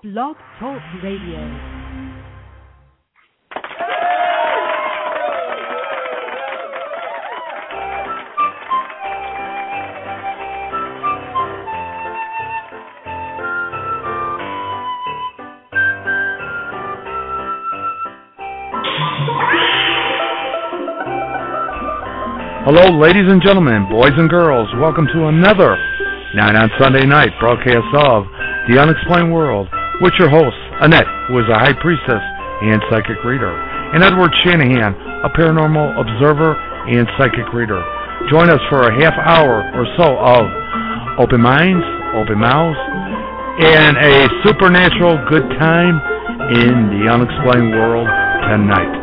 Blog Talk Radio. Hello, ladies and gentlemen, boys and girls. Welcome to another 9 on Sunday Night broadcast of The Unexplained World with your host, Annette, who is a high priestess and psychic reader, and Edward Shanahan, a paranormal observer and psychic reader. Join us for a half hour or so of open minds, open mouths, and a supernatural good time in the unexplained world tonight.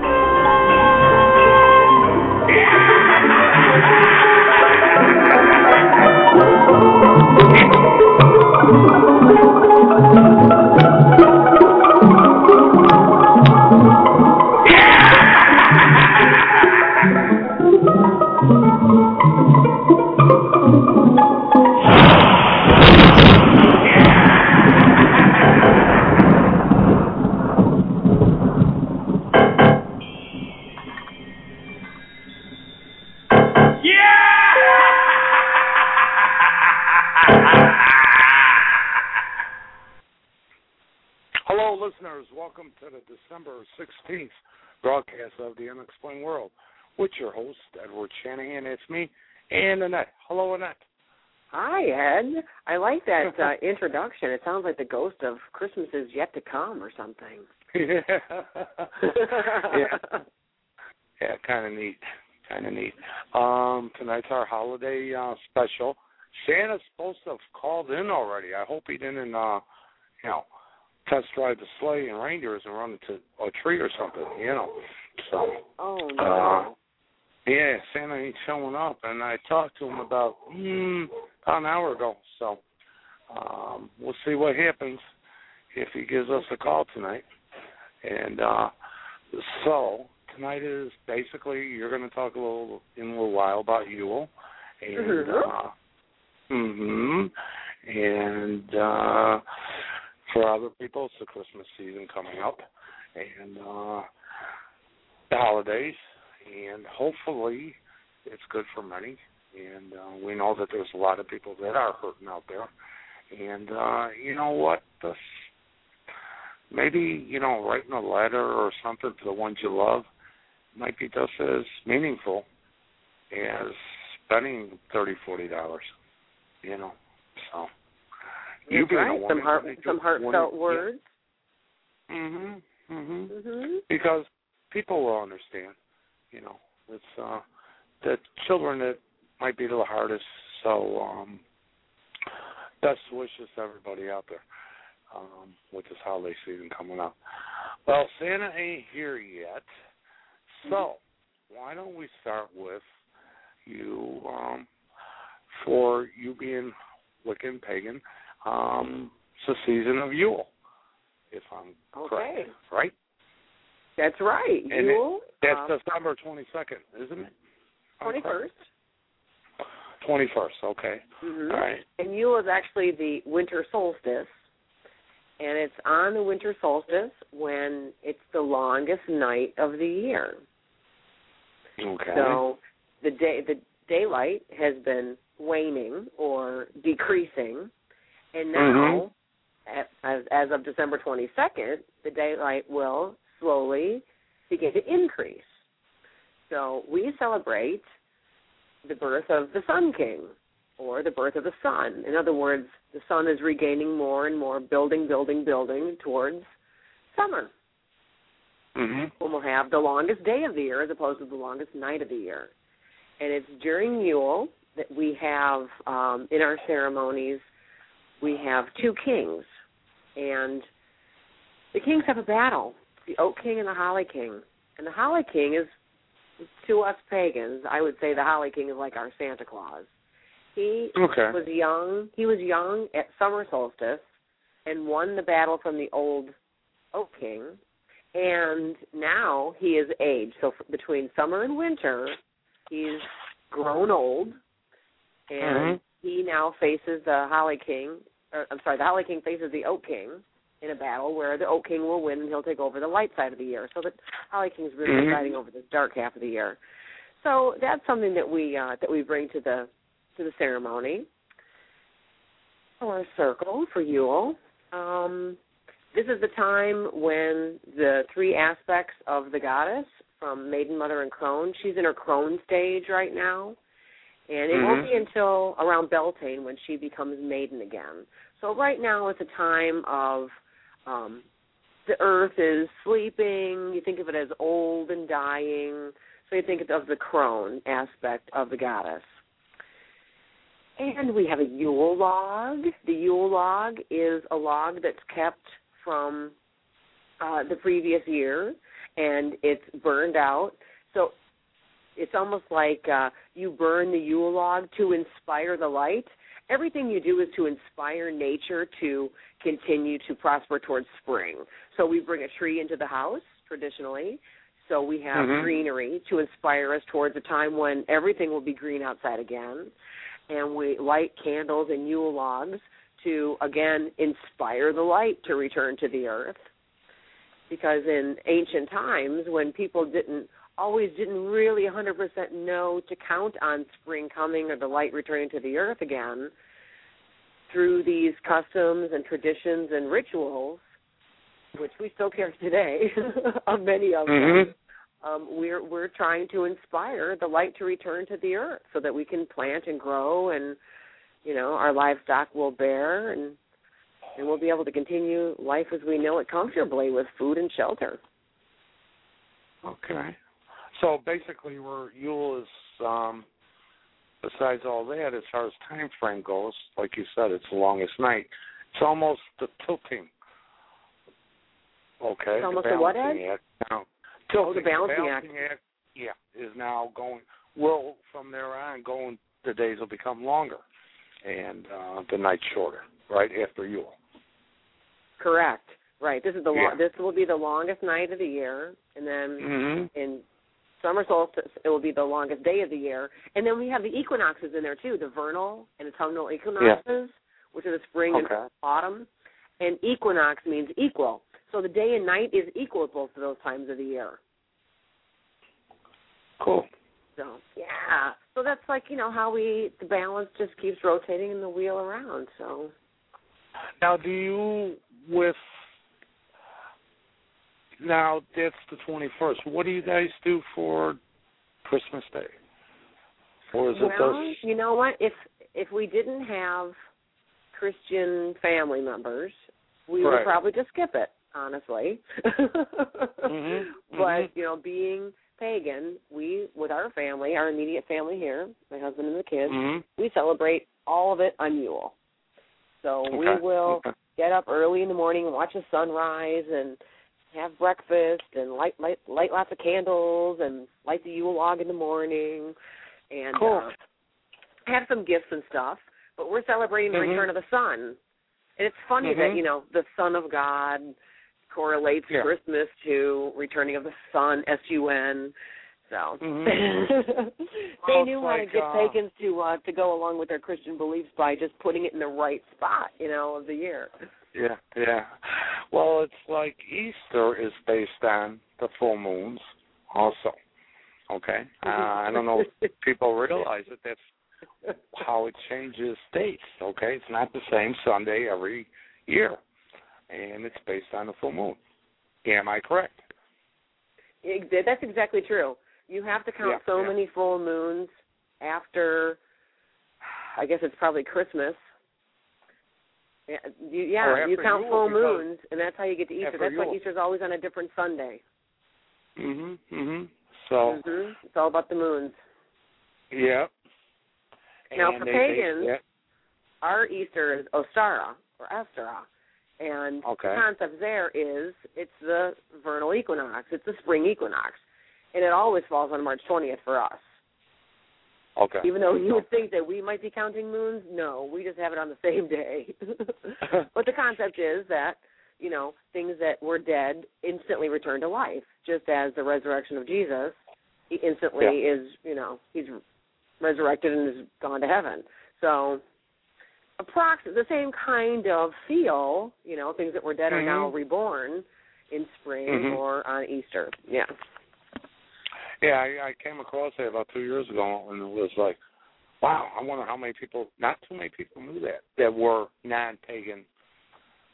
It's me and Annette. Hello, Annette. Hi, Ed. I like that uh, introduction. It sounds like the ghost of Christmas is yet to come or something. yeah. yeah. Yeah, kind of neat. Kind of neat. Um, tonight's our holiday uh, special. Santa's supposed to have called in already. I hope he didn't, uh, you know, test drive the sleigh and reindeers and run into a tree or something, you know. So, Oh uh, no. Yeah, Santa ain't showing up, and I talked to him about mm, about an hour ago. So, um, we'll see what happens if he gives us a call tonight. And uh, so tonight is basically you're going to talk a little in a little while about Yule, and Mhm. uh, hmm and uh, for other people, it's the Christmas season coming up, and uh, the holidays, and hopefully it's good for many. And uh, we know that there's a lot of people that are hurting out there. And uh, you know what? This, maybe you know, writing a letter or something to the ones you love might be just as meaningful as spending thirty, forty dollars. You know, so you being a right. woman, Some heart, some heartfelt wouldn't- words. Yeah. Mhm. Mhm Mhm. because people will understand. You know, it's uh the children that might be the hardest. So um best wishes to everybody out there um with this holiday season coming up. Well, Santa ain't here yet, so why don't we start with you um for you being Wiccan pagan? Um, it's the season of Yule, if I'm Okay. correct, right? That's right. And it- Yule. That's uh, December twenty second, isn't it? twenty first. Twenty first. Okay. Mm-hmm. All right. And Yule is actually the winter solstice, and it's on the winter solstice when it's the longest night of the year. Okay. So the day the daylight has been waning or decreasing, and now, at, as, as of December 22nd, the daylight will slowly begin to increase. So we celebrate the birth of the Sun King, or the birth of the sun. In other words, the sun is regaining more and more, building, building, building towards summer mhm. when we'll have the longest day of the year as opposed to the longest night of the year. And it's during Yule that we have um, in our ceremonies we have two kings, and the kings have a battle: the Oak King and the Holly King. And the Holly King is, to us pagans, I would say the Holly King is like our Santa Claus. He Okay. was young. He was young at summer solstice and won the battle from the old Oak King. And now he is aged. So f- between summer and winter, he's grown old, and Mhm. he now faces the Holly King. Or, I'm sorry, the Holly King faces the Oak King, in a battle where the Oak King will win and he'll take over the light side of the year. So the Holly King's really Mhm. presiding over this dark half of the year. So that's something that we uh, that we bring to the to the ceremony or circle for Yule. Um, this is the time when the three aspects of the goddess from Maiden, Mother, and Crone. She's in her Crone stage right now, and it won't Mhm. be until around Beltane when she becomes Maiden again. So right now it's a time of um, the earth is sleeping. You think of it as old and dying. So you think of the crone aspect of the goddess. And we have a Yule log. The Yule log is a log that's kept from uh, the previous year, and it's burned out. So it's almost like uh, you burn the Yule log to inspire the light. Everything you do is to inspire nature to continue to prosper towards spring. So we bring a tree into the house traditionally. So we have Mhm. greenery to inspire us towards a time when everything will be green outside again. And we light candles and Yule logs to again inspire the light to return to the earth. Because in ancient times when people didn't always didn't really 100% know to count on spring coming or the light returning to the earth again, through these customs and traditions and rituals, which we still carry today, of many of them, Mhm. um, we're we're trying to inspire the light to return to the earth so that we can plant and grow and you know our livestock will bear and and we'll be able to continue life as we know it comfortably with food and shelter. Okay. So basically, where Yule is, um, besides all that, as far as time frame goes, like you said, it's the longest night. It's almost the tilting. Okay. It's the almost the what, balancing act. Now, Oh, the tilting, balancing act. act. Yeah, is now going. Will from there on going. The days will become longer, and uh, the night shorter. Right after Yule. Correct. Right. This is the lo- Yeah. this will be the longest night of the year, and then Mm-hmm. in summer solstice it will be the longest day of the year, and then we have the equinoxes in there too, the vernal and autumnal equinoxes, which are the spring and autumn. And equinox means equal, so the day and night is equal at both of those times of the year. Cool. So yeah, so that's like you know how we the balance just keeps rotating in the wheel around. So Now, do you with now that's the twenty first. What do you guys do for Christmas Day? Or is it well, those? you know what? If if we didn't have Christian family members, we would probably just skip it, honestly. Mhm, But mhm. you know, being pagan, we with our family, our immediate family here, my husband and the kids, Mhm. we celebrate all of it on Yule. So we will okay. get up early in the morning and watch the sunrise and have breakfast and light light light lots of candles and light the Yule log in the morning and Cool. uh, have some gifts and stuff. But we're celebrating the Mhm. return of the sun. And it's funny that, Mhm. you know, the Son of God correlates Yeah. Christmas to returning of the sun, S U N. So Mhm. they Well, knew how to get pagans to uh to go along with their Christian beliefs by just putting it in the right spot, you know, of the year. Yeah, yeah. Well, it's like Easter is based on the full moons, also. Okay, uh, I don't know if people realize it. That's how it changes dates. Okay, it's not the same Sunday every year, and it's based on the full moon. Am I correct? That's exactly true. You have to count Yeah, so yeah. many full moons after. I guess it's probably Christmas. Yeah, you, yeah, you count Yule, full moons, and that's how you get to Easter. That's why Yule. Easter's always on a different Sunday. Mhm, mhm. So, hmm It's all about the moons. yeah. Now, And for they pagans, that- Our Easter is Ostara or Estera, and Okay. the concept there is it's the vernal equinox. It's the spring equinox, and it always falls on March 20th for us. okay. Even though you would think that we might be counting moons, no, we just have it on the same day. but the concept is that, you know, things that were dead instantly return to life, just as the resurrection of Jesus, he instantly Yeah. is, you know, he's resurrected and is gone to heaven. So approx the same kind of feel, you know, things that were dead mm-hmm. are now reborn in spring mm-hmm. or on Easter. Yeah. Yeah, I, I came across it about two years ago, and it was like, wow, I wonder how many people, not too many people knew that, that were non-pagan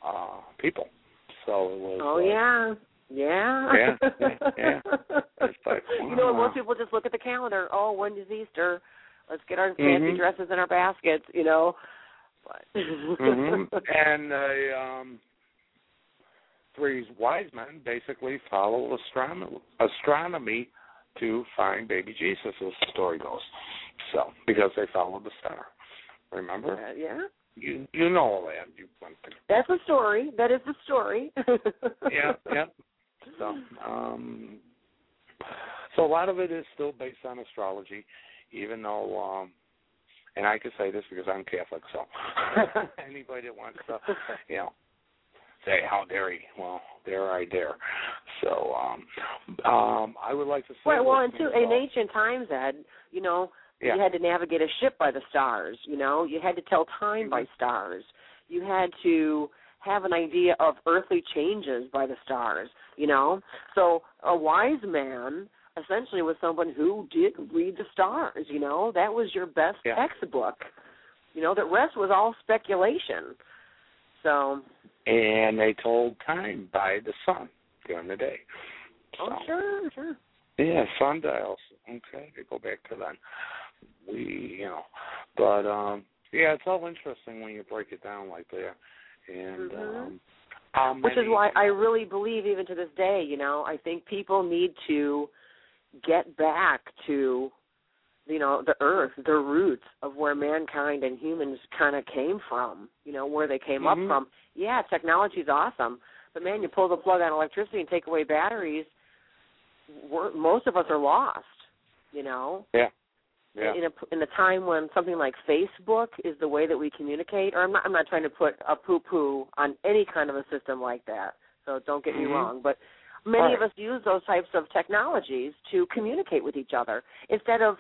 uh people. So it was. Oh uh, yeah. Yeah. Yeah. Yeah. yeah. Like, wow. You know, most people just look at the calendar. Oh, when is Easter? Let's get our fancy Mhm. dresses in our baskets. You know. But. hmm And the um, three wise men basically follow astronomy, astronomy to find baby Jesus, as the story goes. So because they followed the star. Remember? Uh, yeah. You you know all that. You went to That's the story. That is the story. yeah, yeah. So, um, so a lot of it is still based on astrology, even though, um, and I can say this because I'm Catholic, so anybody that wants to, you know, say how dare he? Well, dare I dare. So, um, um, I would like to say, Well, well, and too, in uh, ancient times, Ed, you know, yeah, you had to navigate a ship by the stars. You know, you had to tell time by Mm-hmm. stars. You had to have an idea of earthly changes by the stars. You know, so a wise man essentially was someone who did read the stars. You know, that was your best Yeah. textbook. You know, the rest was all speculation. So, and they told time by the sun during the day. oh sure, sure. Yeah, sundials. Okay, they go back to then. We, you know, but um, yeah, it's all interesting when you break it down like that. And Mhm. um, Which is why I really believe, even to this day, you know, I think people need to get back to, you know, the earth, the roots of where mankind and humans kind of came from, you know, where they came Mhm. up from. Yeah, technology's awesome, but man, you pull the plug on electricity and take away batteries, we're, most of us are lost, you know. Yeah. Yeah. In a in a time when something like Facebook is the way that we communicate, or I'm not I'm not trying to put a poo poo on any kind of a system like that. So don't get me Mhm. wrong, but many of us use those types of technologies to communicate with each other instead of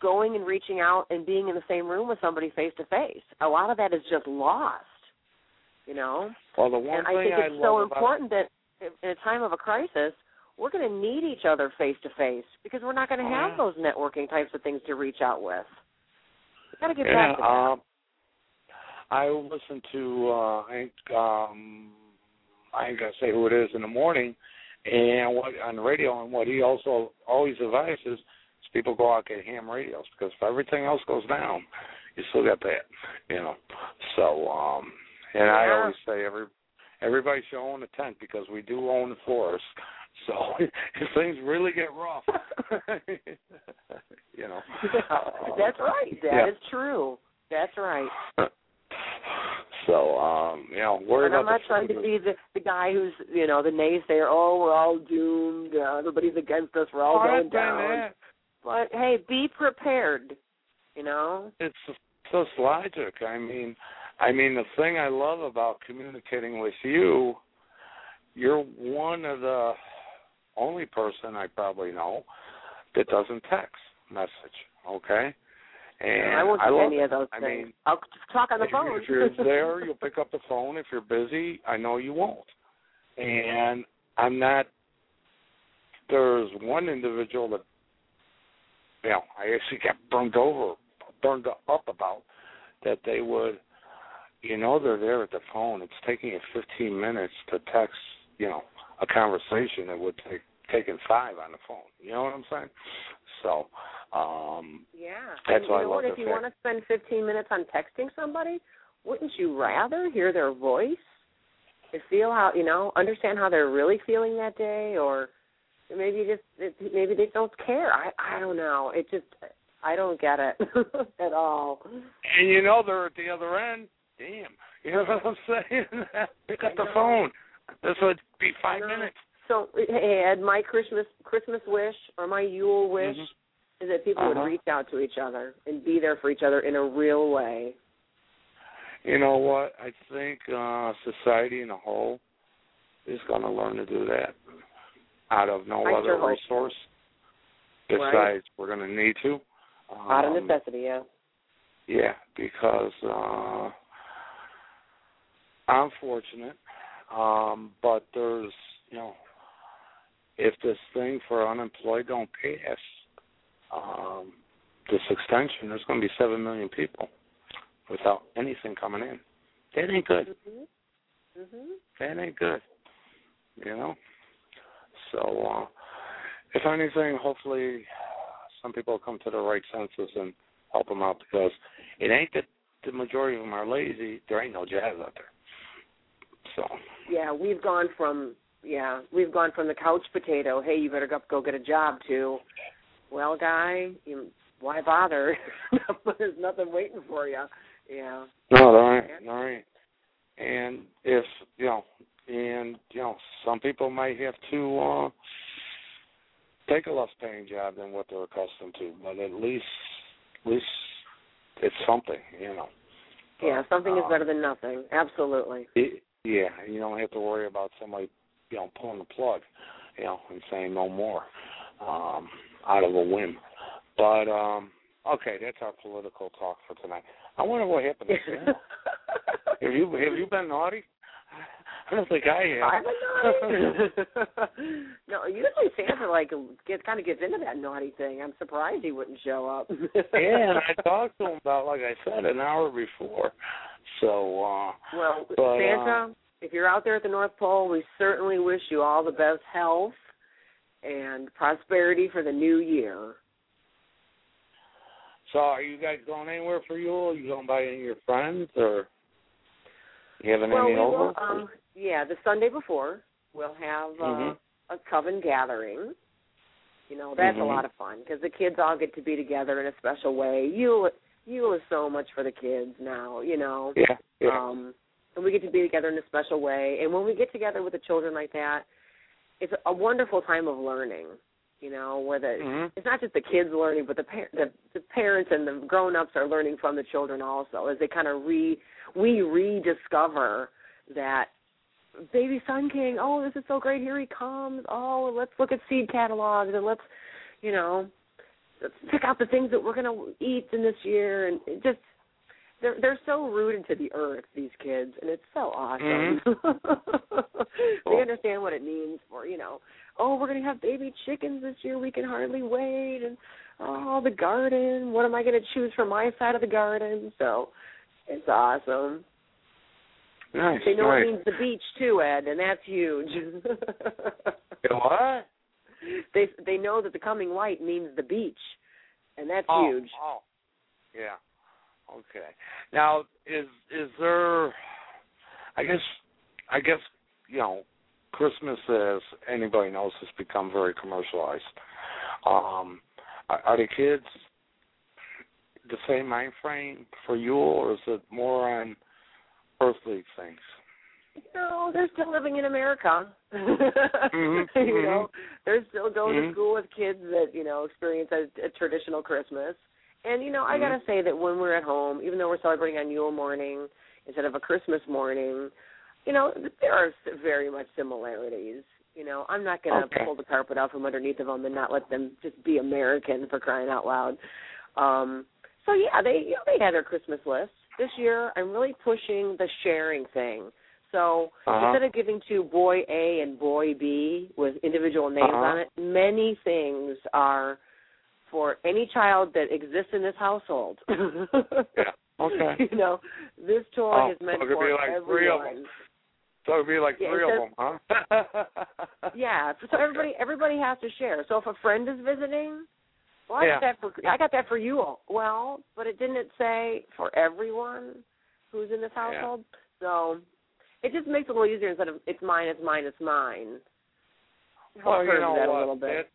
going and reaching out and being in the same room with somebody face to face. A lot of that is just lost, you know. Well, the one and thing I think I it's so about important that in a time of a crisis, we're going to need each other face to face because we're not going to have yeah. those networking types of things to reach out with. We got to get yeah, back to that. um, I listen to uh, I ain't, um, I ain't gonna say who it is in the morning, and what on the radio, and what he also always advises is people go out and get ham radios because if everything else goes down, you still got that, you know. So, um, and I always say every everybody should own a tent because we do own the forest. So if things really get rough, you know. That's right. That yeah. is true. That's right. So, um, you know, worry and about I'm not trying to be the the guy who's you know the naysayer. Oh, we're all doomed. Uh, everybody's against us. We're all Oh, going down. that. But hey, be prepared. You know. It's just logic. I mean, I mean, the thing I love about communicating with you, you're one of the only person I probably know that doesn't text message. Okay, and I won't do love any it. of those I things. mean, I'll talk on the if, phone. if you're there, you'll pick up the phone. If you're busy, I know you won't. And I'm not. There's one individual that, you know, I actually got burned over, burned up about that they would, you know, they're there at the phone. It's taking you 15 minutes to text, you know, a conversation that would take taking five on the phone. You know what I'm saying? So, um, Yeah. That's and why I love what? If you fact- want to spend 15 minutes on texting somebody, wouldn't you rather hear their voice and feel how you know, understand how they're really feeling that day, or maybe just it, maybe they don't care. I I don't know. It just I don't get it at all. And you know they're at the other end. Damn. You know what I'm saying? Pick up the phone. This would be five minutes. So hey, Ed, my Christmas Christmas wish or my Yule wish Mhm. is that people Uh-huh. would reach out to each other and be there for each other in a real way. You know what? I think uh society in a whole is going to learn to do that out of no I other sure resource. Right. Besides, we're going to need to. Um, Out of necessity, yeah. Yeah, because uh unfortunate. Um, but there's, you know, if this thing for unemployed don't pass, um, this extension, there's going to be seven million people without anything coming in. That ain't good. Mm-hmm. Mm-hmm. That ain't good. You know. So, uh, if anything, hopefully, some people come to the right senses and help them out because it ain't that the majority of them are lazy. There ain't no jazz out there. So. Yeah, we've gone from yeah, we've gone from the couch potato. Hey, you better go go get a job. To, well, guy, you, why bother? There's nothing waiting for you. Yeah. No, all right, all right. And if you know, and you know, some people might have to uh take a less paying job than what they're accustomed to, but at least, at least it's something, you know. Yeah, something uh, is better than nothing. Absolutely. It, yeah, you don't have to worry about somebody, you know, pulling the plug, you know, and saying no more, um, out of a whim. But um okay, that's our political talk for tonight. I wonder what happened to Santa. have you have you been naughty? I don't think I have. I've been naughty. no, usually Santa like get kind of gets into that naughty thing. I'm surprised he wouldn't show up. yeah, and I talked to him about like I said an hour before. So uh well, but, Santa, uh, if you're out there at the North Pole, we certainly wish you all the best health and prosperity for the new year. So are you guys going anywhere for Yule? Are you going by any of your friends or you having well, any we over? will, um, yeah, the Sunday before we'll have uh, Mhm. a coven gathering. You know, that's Mhm. a lot of fun because the kids all get to be together in a special way. Yule Yule is so much for the kids now, you know. yeah, yeah. Um and we get to be together in a special way. And when we get together with the children like that, it's a wonderful time of learning. You know, where the Mhm. it's not just the kids learning, but the par- the, the parents and the grown ups are learning from the children also as they kind of re we rediscover that baby sun king. Oh, this is so great! Here he comes. Oh, let's look at seed catalogs and let's you know pick out the things that we're gonna eat in this year and it just they're they're so rooted to the earth these kids and it's so awesome mm-hmm. they understand what it means for you know oh we're going to have baby chickens this year we can hardly wait and oh the garden what am i going to choose for my side of the garden so it's awesome nice. they know nice. it means the beach too ed and that's huge what? They they know that the coming light means the beach and that's oh, huge Oh, yeah. Okay. Now, is is there? I guess, I guess you know, Christmas, as anybody knows, has become very commercialized. Um, are, are the kids the same mind frame for you, or is it more on earthly things? No, they're still living in America. Mhm, you know, they're still going Mhm. to school with kids that you know experience a, a traditional Christmas. And you know, I Mhm. gotta say that when we're at home, even though we're celebrating on Yule morning instead of a Christmas morning, you know, there are very much similarities. You know, I'm not gonna Okay. pull the carpet out from underneath of them and not let them just be American for crying out loud. Um, so yeah, they you know, they had their Christmas list this year. I'm really pushing the sharing thing. So Uh-huh. instead of giving to boy A and boy B with individual names Uh-huh. on it, many things are for any child that exists in this household. Yeah. Okay. You know, this toy Oh, is meant so it for be like three of everyone. So it'd be like Yeah, three it of them, huh? Yeah, so everybody everybody has to share. So if a friend is visiting, well, I Yeah. got that for I got that for you all. Well, but it didn't say for everyone who's in this Yeah. household. So it just makes it a little easier instead of it's mine, it's mine, it's mine. It helps Well, you know that what? a little bit. It,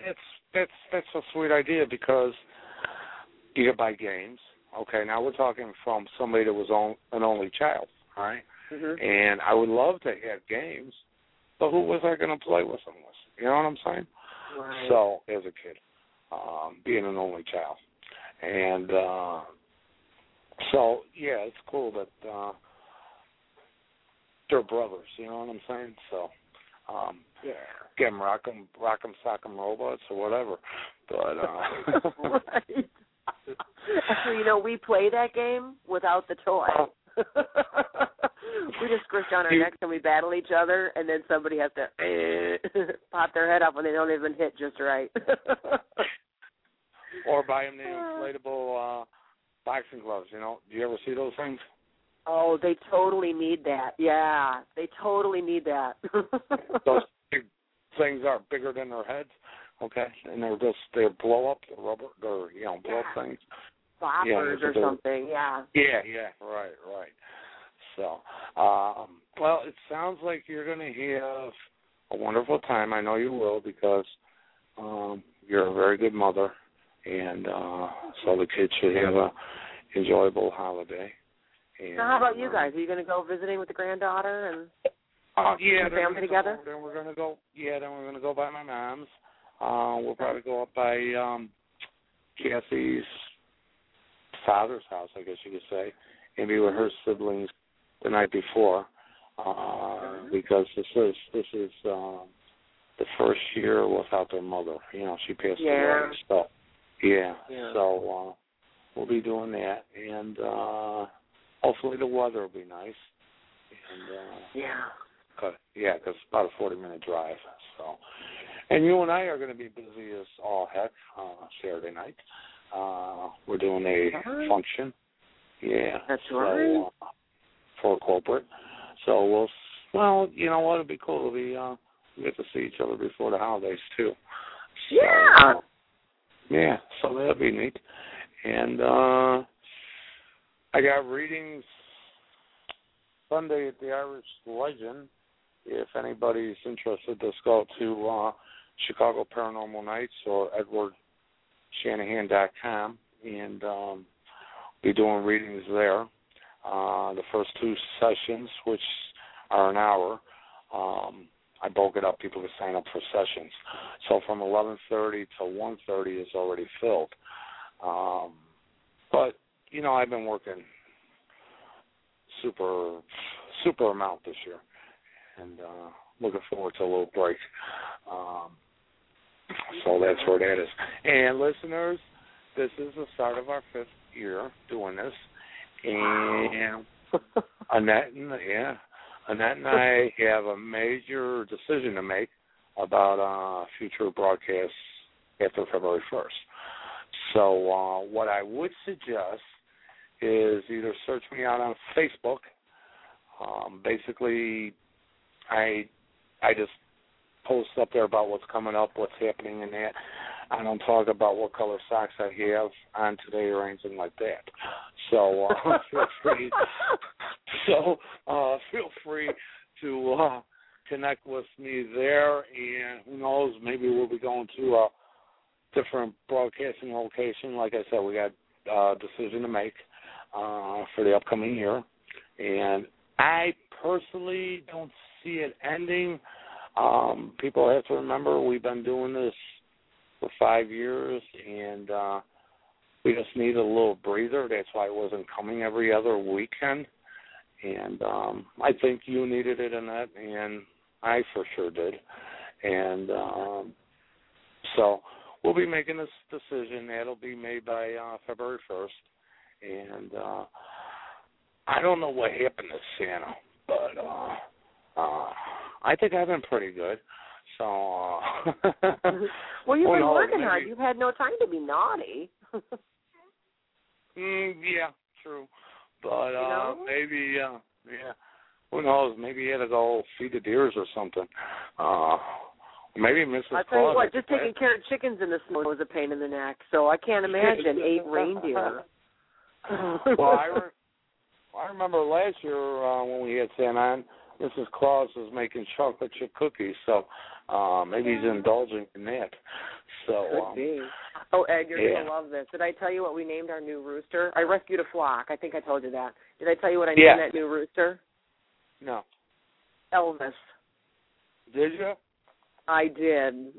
it's that's that's a sweet idea because you can buy games. Okay, now we're talking from somebody that was on, an only child, right? Mhm. And I would love to have games, but who was I going to play with them with? You know what I'm saying? Right. So as a kid, um, being an only child, and uh, so yeah, it's cool that uh, they're brothers. You know what I'm saying? So. Um, yeah. get them rock 'em, rock 'em, sock 'em robots or whatever. But uh, right. Actually, you know, we play that game without the toy. Oh. we just squish down our necks and we battle each other, and then somebody has to pop their head up when they don't even hit just right. or buy them the inflatable uh boxing gloves. You know, do you ever see those things? Oh, they totally need that. Yeah, they totally need that. those big things are bigger than their heads. Okay, and they're just they blow up the rubber, they're you know blow up things. Boppers yeah, or something. Yeah. Yeah, yeah, right, right. So, um, well, it sounds like you're going to have a wonderful time. I know you will because um, you're a very good mother, and uh, so the kids should have a enjoyable holiday. And, now, how about you um, guys? Are you going to go visiting with the granddaughter and uh, yeah, the family together? Go, then we're going to go. Yeah, then we're going to go by my mom's. Uh, we'll probably go up by um, Cassie's father's house, I guess you could say, and be with her siblings the night before, uh, because this is this is um, the first year without their mother. You know, she passed Yeah. away. So yeah, Yeah. so uh, we'll be doing that, and uh, hopefully the weather will be nice. And uh, Yeah. Cause, yeah, because it's about a forty-minute drive. So, and you and I are going to be busy as all heck uh, Saturday night. Uh, we're doing a Alright. function. Yeah, That's so, right. Uh, for corporate. So we'll. Well, you know what? It'd be cool to be. Uh, we get to see each other before the holidays too. So, Yeah. uh, yeah. So that'll be neat. And uh I got readings Sunday at the Irish Legend. If anybody's interested, just go to uh, Chicago Paranormal Nights or EdwardShanahan.com and um, be doing readings there. Uh, the first two sessions, which are an hour, um, I broke it up. People can sign up for sessions. So from 11:30 to 1:30 is already filled. Um, but you know, I've been working super super amount this year, and uh, looking forward to a little break. Um, so that's where that is. And listeners, this is the start of our fifth year doing this, and Annette and yeah, Annette and I have a major decision to make about uh, future broadcasts after February first. So uh, what I would suggest is either search me out on Facebook. Um, basically, I I just post up there about what's coming up, what's happening in that. I don't talk about what color socks I have on today or anything like that. So uh, feel free. So uh, feel free to uh, connect with me there, and who knows, maybe we'll be going to a different broadcasting location. Like I said, we got a decision to make uh, for the upcoming year, and I personally don't see it ending. Um, people have to remember we've been doing this for five years, and uh, we just need a little breather. That's why it wasn't coming every other weekend. And um, I think you needed it in that, and I for sure did. And um, so we'll be making this decision. That'll be made by uh, February 1st. And uh, I don't know what happened to Santa, but uh, uh, I think I've been pretty good. So, uh, well, you've been knows, working hard. You've had no time to be naughty. Mm, yeah, true. But uh know? maybe uh yeah. Who knows? Maybe he had to go feed the deers or something. Uh maybe Mrs. I tell you what, just taking care of chickens in the snow was a pain in the neck. So I can't imagine eight reindeer. Well, I re- I remember last year uh, when we had Santa on, Mrs. Claus was making chocolate chip cookies, so uh maybe he's indulging in that. So Could um, be. Oh, Ed, you're yeah. gonna love this. Did I tell you what we named our new rooster? I rescued a flock. I think I told you that. Did I tell you what I named Yeah. that new rooster? no. Elvis. Did you? I did.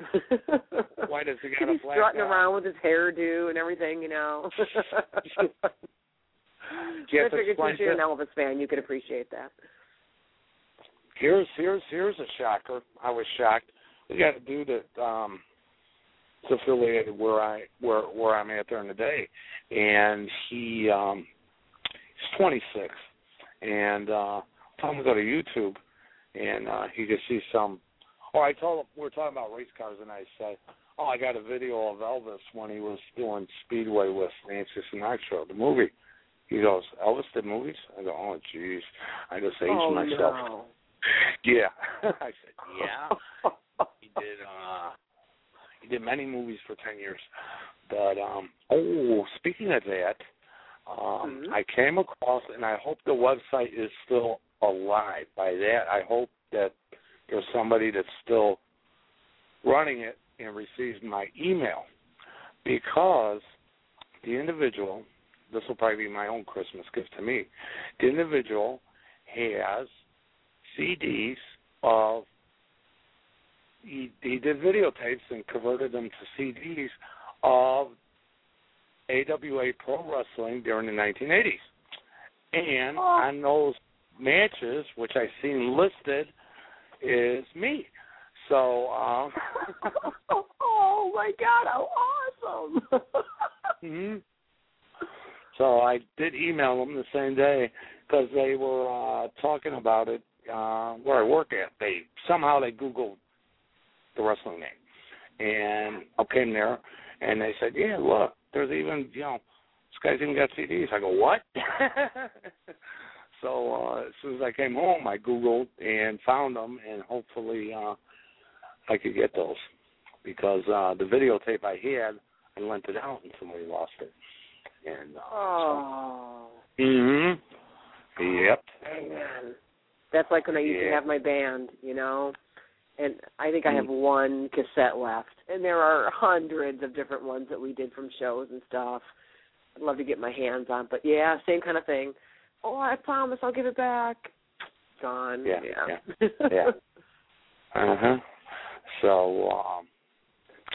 Why does he got He'd a be black strutting eye? around with his hairdo and everything, you know. I figured since you're an Elvis fan, you could appreciate that. Here's here's here's a shocker. I was shocked. We got a dude that um is affiliated where I where where I'm at during the day, and he um he's 26, and uh tell him to go to YouTube, and uh, he could see some. Or I told him we were talking about race cars, and I said, "Oh, I got a video of Elvis when he was doing Speedway with Nancy Sinatra, the movie." He goes, "Elvis did movies?" I go, "Oh, jeez." I just aged oh, myself. No. Yeah, I said, "Yeah." he did. uh He did many movies for ten years, but um oh, speaking of that. Um, Mhm. I came across, and I hope the website is still alive. By that, I hope that there's somebody that's still running it and receives my email because the individual, this will probably be my own Christmas gift to me, the individual has CDs of, he, he did videotapes and converted them to CDs of AWA Pro Wrestling during the 1980s. And Oh. on those matches, which I seen listed, is me. So, um, oh my God! How awesome! hmm so I did email them the same day because they were uh, talking about it uh, where I work at. They somehow they Googled the wrestling name, and I came there, and they said, "Yeah, look, there's even you know, this guy's even got CDs." I go, "What?" so uh, as soon as I came home, I Googled and found them, and hopefully uh, I could get those because uh, the videotape I had, I lent it out, and somebody lost it. And uh, oh so, mhm, yep, man, that's like when I used to have my band, you know. And I think I have Mm. one cassette left, and there are hundreds of different ones that we did from shows and stuff. I'd love to get my hands on, but yeah, same kind of thing. Oh, I promise I'll give it back. Gone. Yeah, yeah. yeah. uh huh. So, um,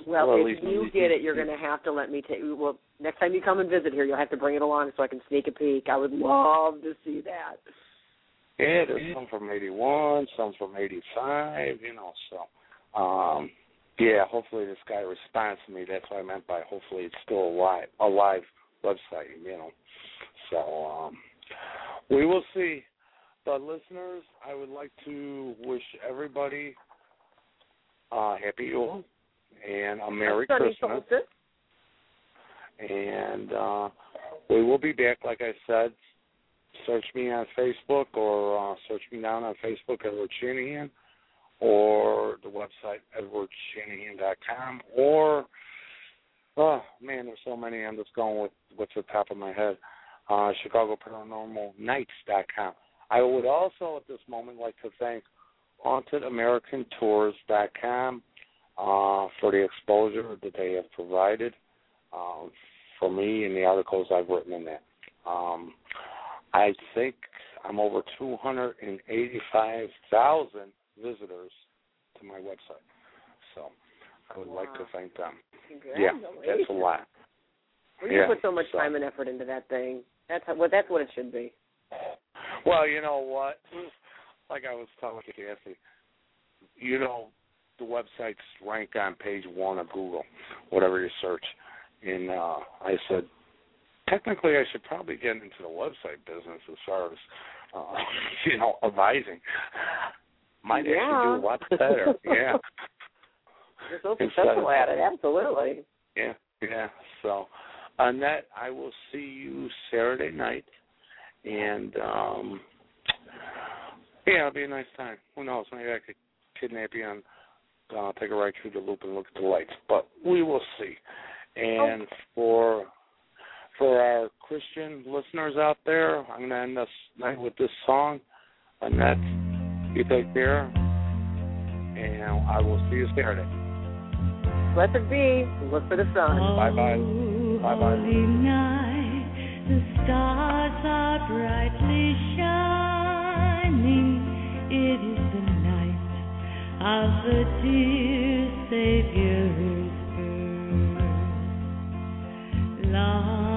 Well, Well, if you get it, you're going to have to let me take. Well, next time you come and visit here, you'll have to bring it along so I can sneak a peek. I would love to see that. yeah, there's some from '81, some from '85, you know. So, um, yeah, hopefully this guy responds to me. That's what I meant by hopefully it's still alive, a live website, you know. So, um, we will see. But listeners, I would like to wish everybody uh, happy Yule and a Merry Christmas. solstice. and uh, we will be back. Like I said, search me on Facebook or uh, search me down on Facebook, Edward Shanahan, or the website edwardshanahan.com, or oh man, there's so many. I'm just going with what's at the top of my head. Uh, Chicago Paranormal Nights.com. I would also at this moment like to thank HauntedAmericanTours.com uh, for the exposure that they have provided um, for me and the articles I've written in that. Um, I think I'm over 285,000 visitors to my website. So I would like to thank them. Yeah, that's a lot. Well, you Yeah, put so much so- time and effort into that thing. That's how, well, that's what it should be. Well, you know what? Like I was telling Kathy, you know, the websites rank on page one of Google, whatever you search. And uh, I said, technically, I should probably get into the website business as far as, uh, you know, advising. Might Yeah. actually do a lot better. Yeah. You're so successful at it. Absolutely. Yeah, yeah. So on that, I will see you Saturday night, and um yeah, it'll be a nice time. Who knows? Maybe I could kidnap you and uh, take a ride through the loop and look at the lights, but we will see. And for for our Christian listeners out there, I'm going to end this night with this song. Annette, you take care, and I will see you Saturday. Blessed be. Look for the sun. Bye-bye. Bye-bye. Holy night, the stars are brightly shining. It is of the dear Savior's birth. long.